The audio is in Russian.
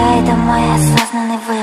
это мой осознанный выбор